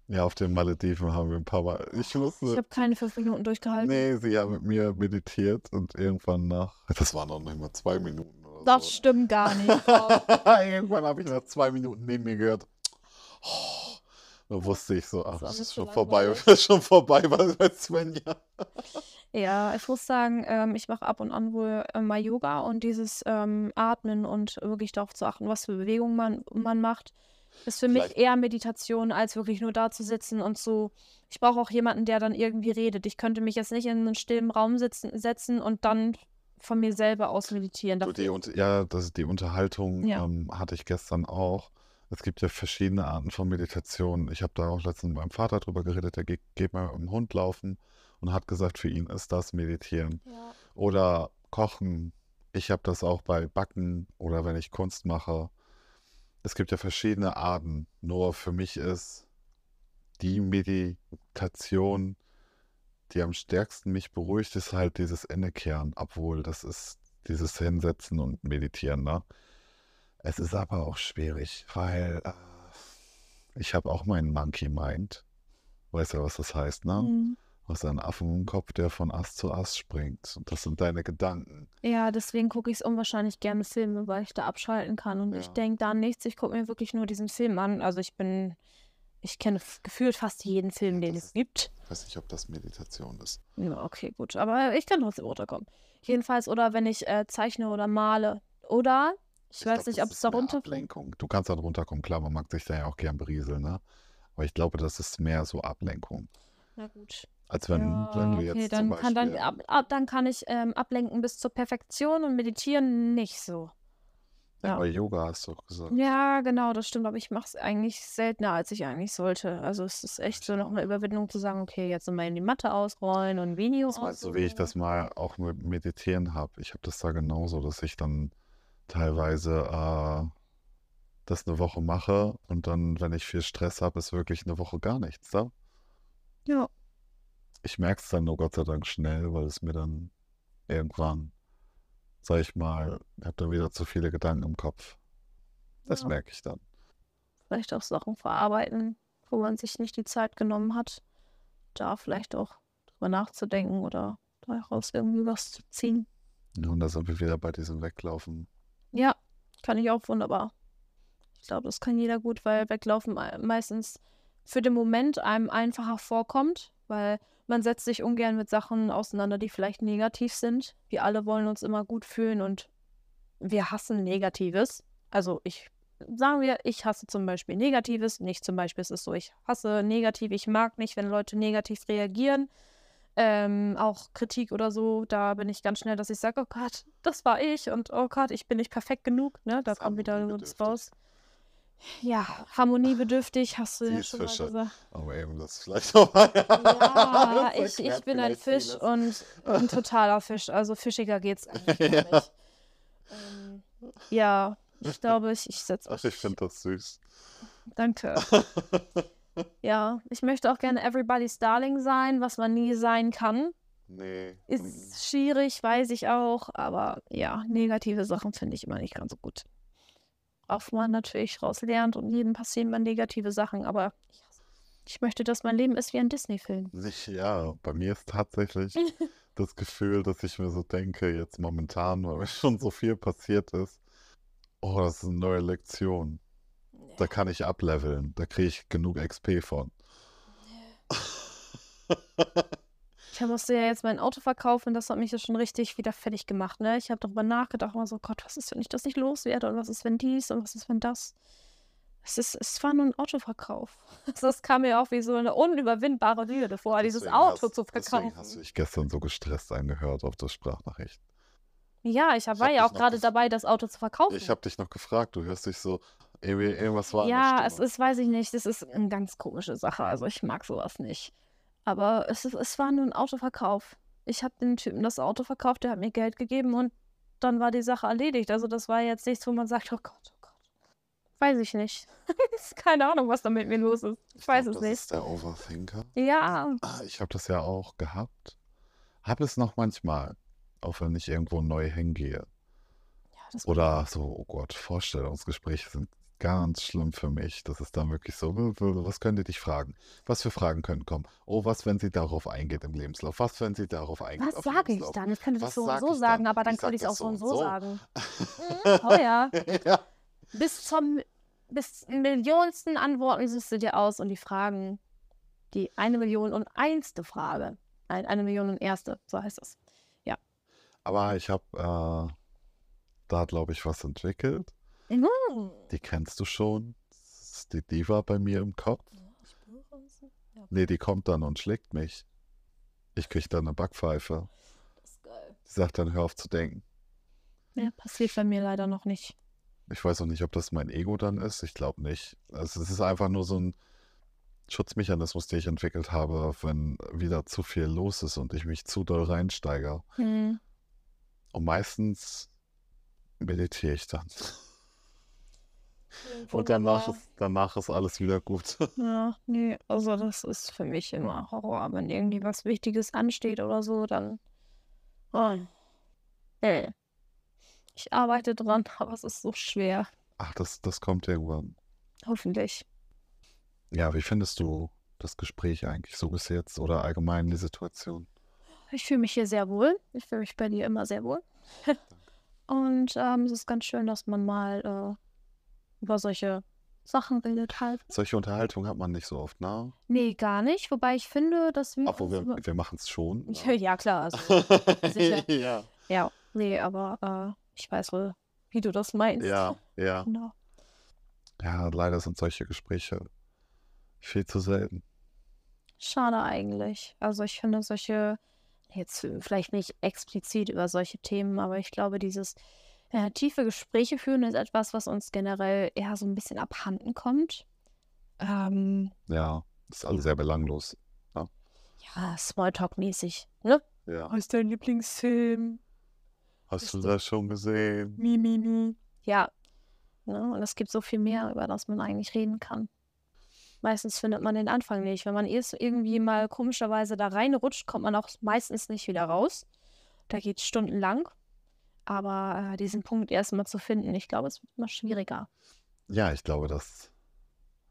Ja, auf den Malediven haben wir ein paar Mal. Ich musste. Ich habe keine fünf Minuten durchgehalten. Nee, sie haben mit mir meditiert und irgendwann nach. Das waren noch nicht mal zwei Minuten oder Das so. stimmt gar nicht. irgendwann habe ich nach zwei Minuten neben mir gehört. Oh, da wusste ich so, ach, Das ist schon so vorbei, ist schon vorbei bei, Svenja. ja, ich muss sagen, ähm, ich mache ab und an wohl äh, mal Yoga und dieses ähm, Atmen und wirklich darauf zu achten, was für Bewegungen man, man macht, ist für mich Vielleicht- eher Meditation, als wirklich nur da zu sitzen und so. Ich brauche auch jemanden, der dann irgendwie redet. Ich könnte mich jetzt nicht in einen stillen Raum sitzen, setzen und dann von mir selber aus meditieren. Dafür- die, und, ja, das ist die Unterhaltung Ja. ähm, hatte ich gestern auch. Es gibt ja verschiedene Arten von Meditation. Ich habe da auch letztens mit meinem Vater drüber geredet, der geht, geht mal mit dem Hund laufen und hat gesagt, für ihn ist das Meditieren. Ja. Oder Kochen. Ich habe das auch bei Backen oder wenn ich Kunst mache. Es gibt ja verschiedene Arten. Nur für mich ist die Meditation, die am stärksten mich beruhigt, ist halt dieses Innekehren. Obwohl, das ist dieses Hinsetzen und Meditieren, ne? Es ist aber auch schwierig, weil äh, ich habe auch meinen Monkey Mind. Weißt du, was das heißt, ne? Mhm. Du hast einen Affen im Kopf, der von Ast zu Ast springt. Und das sind deine Gedanken. Ja, deswegen gucke ich es unwahrscheinlich gerne Filme, weil ich da abschalten kann und ich Ja. denke da nichts. Ich gucke mir wirklich nur diesen Film an. Also ich bin, ich kenne gefühlt fast jeden Film, den das es gibt. Ich weiß nicht, ob das Meditation ist. Ja, okay, gut. Aber ich kann trotzdem runterkommen. Jedenfalls, oder wenn ich äh, zeichne oder male. Oder Ich, weiß glaub, nicht, ob es da mehr runter. Ablenkung. Du kannst dann runterkommen, klar, man mag sich da ja auch gern berieseln, ne? Aber ich glaube, das ist mehr so Ablenkung. Na gut. Als wenn, wenn Ja, du jetzt okay, zum dann kann, dann, Beispiel. ab, ab, dann kann ich ähm, ablenken bis zur Perfektion und meditieren nicht so. Ja, Ja. aber Yoga hast du doch gesagt. Ja, genau, das stimmt, aber ich mache es eigentlich seltener, als ich eigentlich sollte. Also es ist echt so noch eine Überwindung zu sagen, okay, jetzt mal in die Matte ausrollen und ein Video Das meinst du, wie ich das mal auch mit Meditieren habe? Ich habe das da genauso, dass ich dann teilweise äh, das eine Woche mache und dann, wenn ich viel Stress habe, ist wirklich eine Woche gar nichts da. Ja, Ich merke es dann nur Gott sei Dank schnell, weil es mir dann irgendwann, sag ich mal, ich habe dann wieder zu viele Gedanken im Kopf. Das Ja. merke ich dann. vielleicht auch Sachen verarbeiten, wo man sich nicht die Zeit genommen hat, da vielleicht auch drüber nachzudenken oder daraus irgendwie was zu ziehen. Und da sind wir wieder bei diesem Weglaufen. Ja, kann ich auch wunderbar. Ich glaube, das kann jeder gut, weil Weglaufen mei- meistens für den Moment einem einfacher vorkommt, weil man setzt sich ungern mit Sachen auseinander, die vielleicht negativ sind. Wir alle wollen uns immer gut fühlen und wir hassen Negatives. Also ich, sagen wir, ich hasse zum Beispiel Negatives. Nicht zum Beispiel, es ist so, ich hasse negativ. Ich mag nicht, wenn Leute negativ reagieren. Ähm, auch Kritik oder so, da bin ich ganz schnell, dass ich sage, oh Gott, das war ich und oh Gott, ich bin nicht perfekt genug. Ne? Da Das kommt wieder harmoniebedürftig. raus. Ja, harmoniebedürftig, hast du Sie ja schon mal Fische. gesagt. Aber eben das vielleicht nochmal. Ja, ich, ich bin ein Fisch vieles. und ein totaler Fisch. Also fischiger geht's eigentlich Ja. nicht. Ähm, ja, ich glaube, ich, ich setze Ach, ich finde das süß. Danke. Ja, ich möchte auch gerne Everybody's Darling sein, was man nie sein kann. Nee. Ist schwierig, weiß ich auch, aber ja, negative Sachen finde ich immer nicht ganz so gut. Auch man natürlich raus lernt und jedem passieren mal negative Sachen, aber ich, möchte, dass mein Leben ist wie ein Disney-Film. Ja, bei mir ist tatsächlich das Gefühl, dass ich mir so denke, jetzt momentan, weil schon so viel passiert ist. Oh, das ist eine neue Lektion. Da kann ich ableveln. Da kriege ich genug XP von. Ich musste ja jetzt mein Auto verkaufen, das hat mich ja schon richtig wieder fertig gemacht, ne? Ich habe darüber nachgedacht, immer so, Gott, was ist, wenn ich das nicht loswerde und was ist, wenn dies und was ist, wenn das? Es, ist, es war nur ein Autoverkauf. Das kam mir auch wie so eine unüberwindbare Hürde vor, dieses Deswegen Auto hast, zu Deswegen verkaufen. hast du dich gestern so gestresst angehört auf das Sprachnachricht. Ja, ich Ich war hab ja auch gerade dabei, das Auto zu verkaufen. Ich habe dich noch gefragt, du hörst dich so, irgendwie, irgendwas war Ja, es ist, weiß ich nicht, das ist eine ganz komische Sache. Also ich mag sowas nicht. Aber es, es war nur ein Autoverkauf. Ich habe den Typen das Auto verkauft, der hat mir Geld gegeben und dann war die Sache erledigt. Also das war jetzt nichts, wo man sagt, oh Gott, oh Gott. Weiß ich nicht. Keine Ahnung, was da mit mir los ist. Ich weiß glaub, es das nicht. ist der Overthinker. Ja, Ah, Ich habe das ja auch gehabt. Habe es noch manchmal, auch wenn ich irgendwo neu hingehe. ja Oder so, oh Gott, Vorstellungsgespräche sind ganz schlimm für mich. Das ist dann wirklich so, was können die dich fragen? Was für Fragen können kommen? Oh, was, wenn sie darauf eingeht im Lebenslauf? Was, wenn sie darauf eingeht was sage ich dann? Ich könnte das so und so sagen, dann? aber dann Ich könnte ich es auch so und so sagen. Mhm, oh ja. ja. Bis zum bis Millionsten Antworten suchst du dir aus und die Fragen, die eine Million und einste Frage. Nein, eine Million und erste, so heißt es. Aber ich habe äh, da, glaube ich, was entwickelt. Mhm. Die kennst du schon. Das ist die Diva bei mir im Kopf. Ja, Nee, die kommt dann und schlägt mich. Ich krieg dann eine Backpfeife. das ist geil. Die sagt dann, hör auf zu denken. Ja, passiert bei mir leider noch nicht. Ich weiß auch nicht, ob das mein Ego dann ist. Ich glaube nicht. Also es ist einfach nur so ein Schutzmechanismus, den ich entwickelt habe, wenn wieder zu viel los ist und ich mich zu doll reinsteige. Hm. Und meistens meditiere ich dann. Und danach ist, danach ist alles wieder gut. Ja, nee, also das ist für mich immer Horror. Wenn irgendwie was Wichtiges ansteht oder so, dann. Oh. Nee. Ich arbeite dran, aber es ist so schwer. Ach, das, das kommt irgendwann. Hoffentlich. Ja, wie findest du das Gespräch eigentlich so bis jetzt oder allgemein die Situation? Ich fühle mich hier sehr wohl. Ich fühle mich bei dir immer sehr wohl. Und ähm, es ist ganz schön, dass man mal äh, über solche Sachen redet halt. Solche Unterhaltung hat man nicht so oft, ne? Nee, gar nicht. Wobei ich finde, dass wir. Obwohl wir, wir machen es schon. über- ne? ja, klar. Also, sicher. ja. ja, nee, aber äh, ich weiß wohl, wie du das meinst. Ja, ja. Genau. Ja, leider sind solche Gespräche viel zu selten. Schade eigentlich. Also ich finde solche, jetzt vielleicht nicht explizit über solche Themen, aber ich glaube, dieses äh, tiefe Gespräche führen ist etwas, was uns generell eher so ein bisschen abhanden kommt. Ähm, Ja, ist alles sehr belanglos. ja, Smalltalk-mäßig. Ne? Ja. Was ist dein Lieblingsfilm? Hast du Bist du- das schon gesehen? Mi, mi, mi. Ja. Ne? Und es gibt so viel mehr, über das man eigentlich reden kann. Meistens findet man den Anfang nicht. Wenn man erst irgendwie mal komischerweise da reinrutscht, kommt man auch meistens nicht wieder raus. Da geht es stundenlang. Aber äh, diesen Punkt erstmal zu finden, ich glaube, es wird immer schwieriger. Ja, ich glaube, dass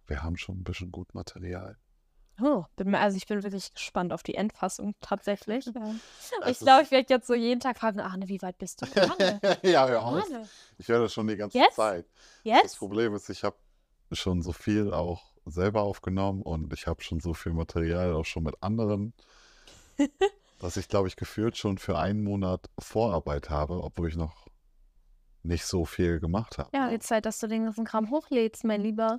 wir haben schon ein bisschen gut Material. Oh, bin, mir- also ich bin wirklich gespannt auf die Endfassung tatsächlich. Es ich glaube, ich werde jetzt so jeden Tag fragen, Arne, wie weit bist du? Ja, hör auf. Ich höre das schon die ganze Jetzt? Zeit. Das jetzt? Problem ist, ich habe schon so viel auch selber aufgenommen und ich habe schon so viel Material auch schon mit anderen, dass ich, glaube ich, gefühlt schon für einen Monat Vorarbeit habe, obwohl ich noch nicht so viel gemacht habe. Ja, die Zeit, dass du den ganzen Kram hochlädst, mein Lieber.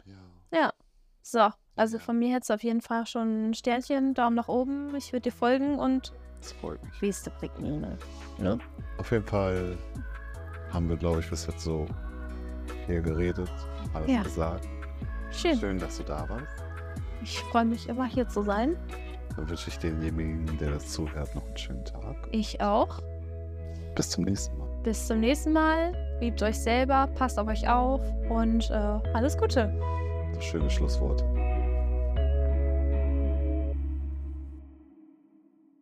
Ja. Ja. So, also Ja. von mir hättest du auf jeden Fall schon ein Sternchen, Daumen nach oben. Ich würde dir folgen und Das freut mich. wie es dir bringt, ne? Ne? Auf jeden Fall haben wir, glaube ich, bis jetzt so hier geredet, alles Ja. gesagt. Schön. Schön, dass du da warst. Ich freue mich immer hier zu sein. Dann wünsche ich demjenigen, der das zuhört, noch einen schönen Tag. Ich auch. Bis zum nächsten Mal. Bis zum nächsten Mal. Liebt euch selber, passt auf euch auf und äh, alles Gute. Das schöne Schlusswort.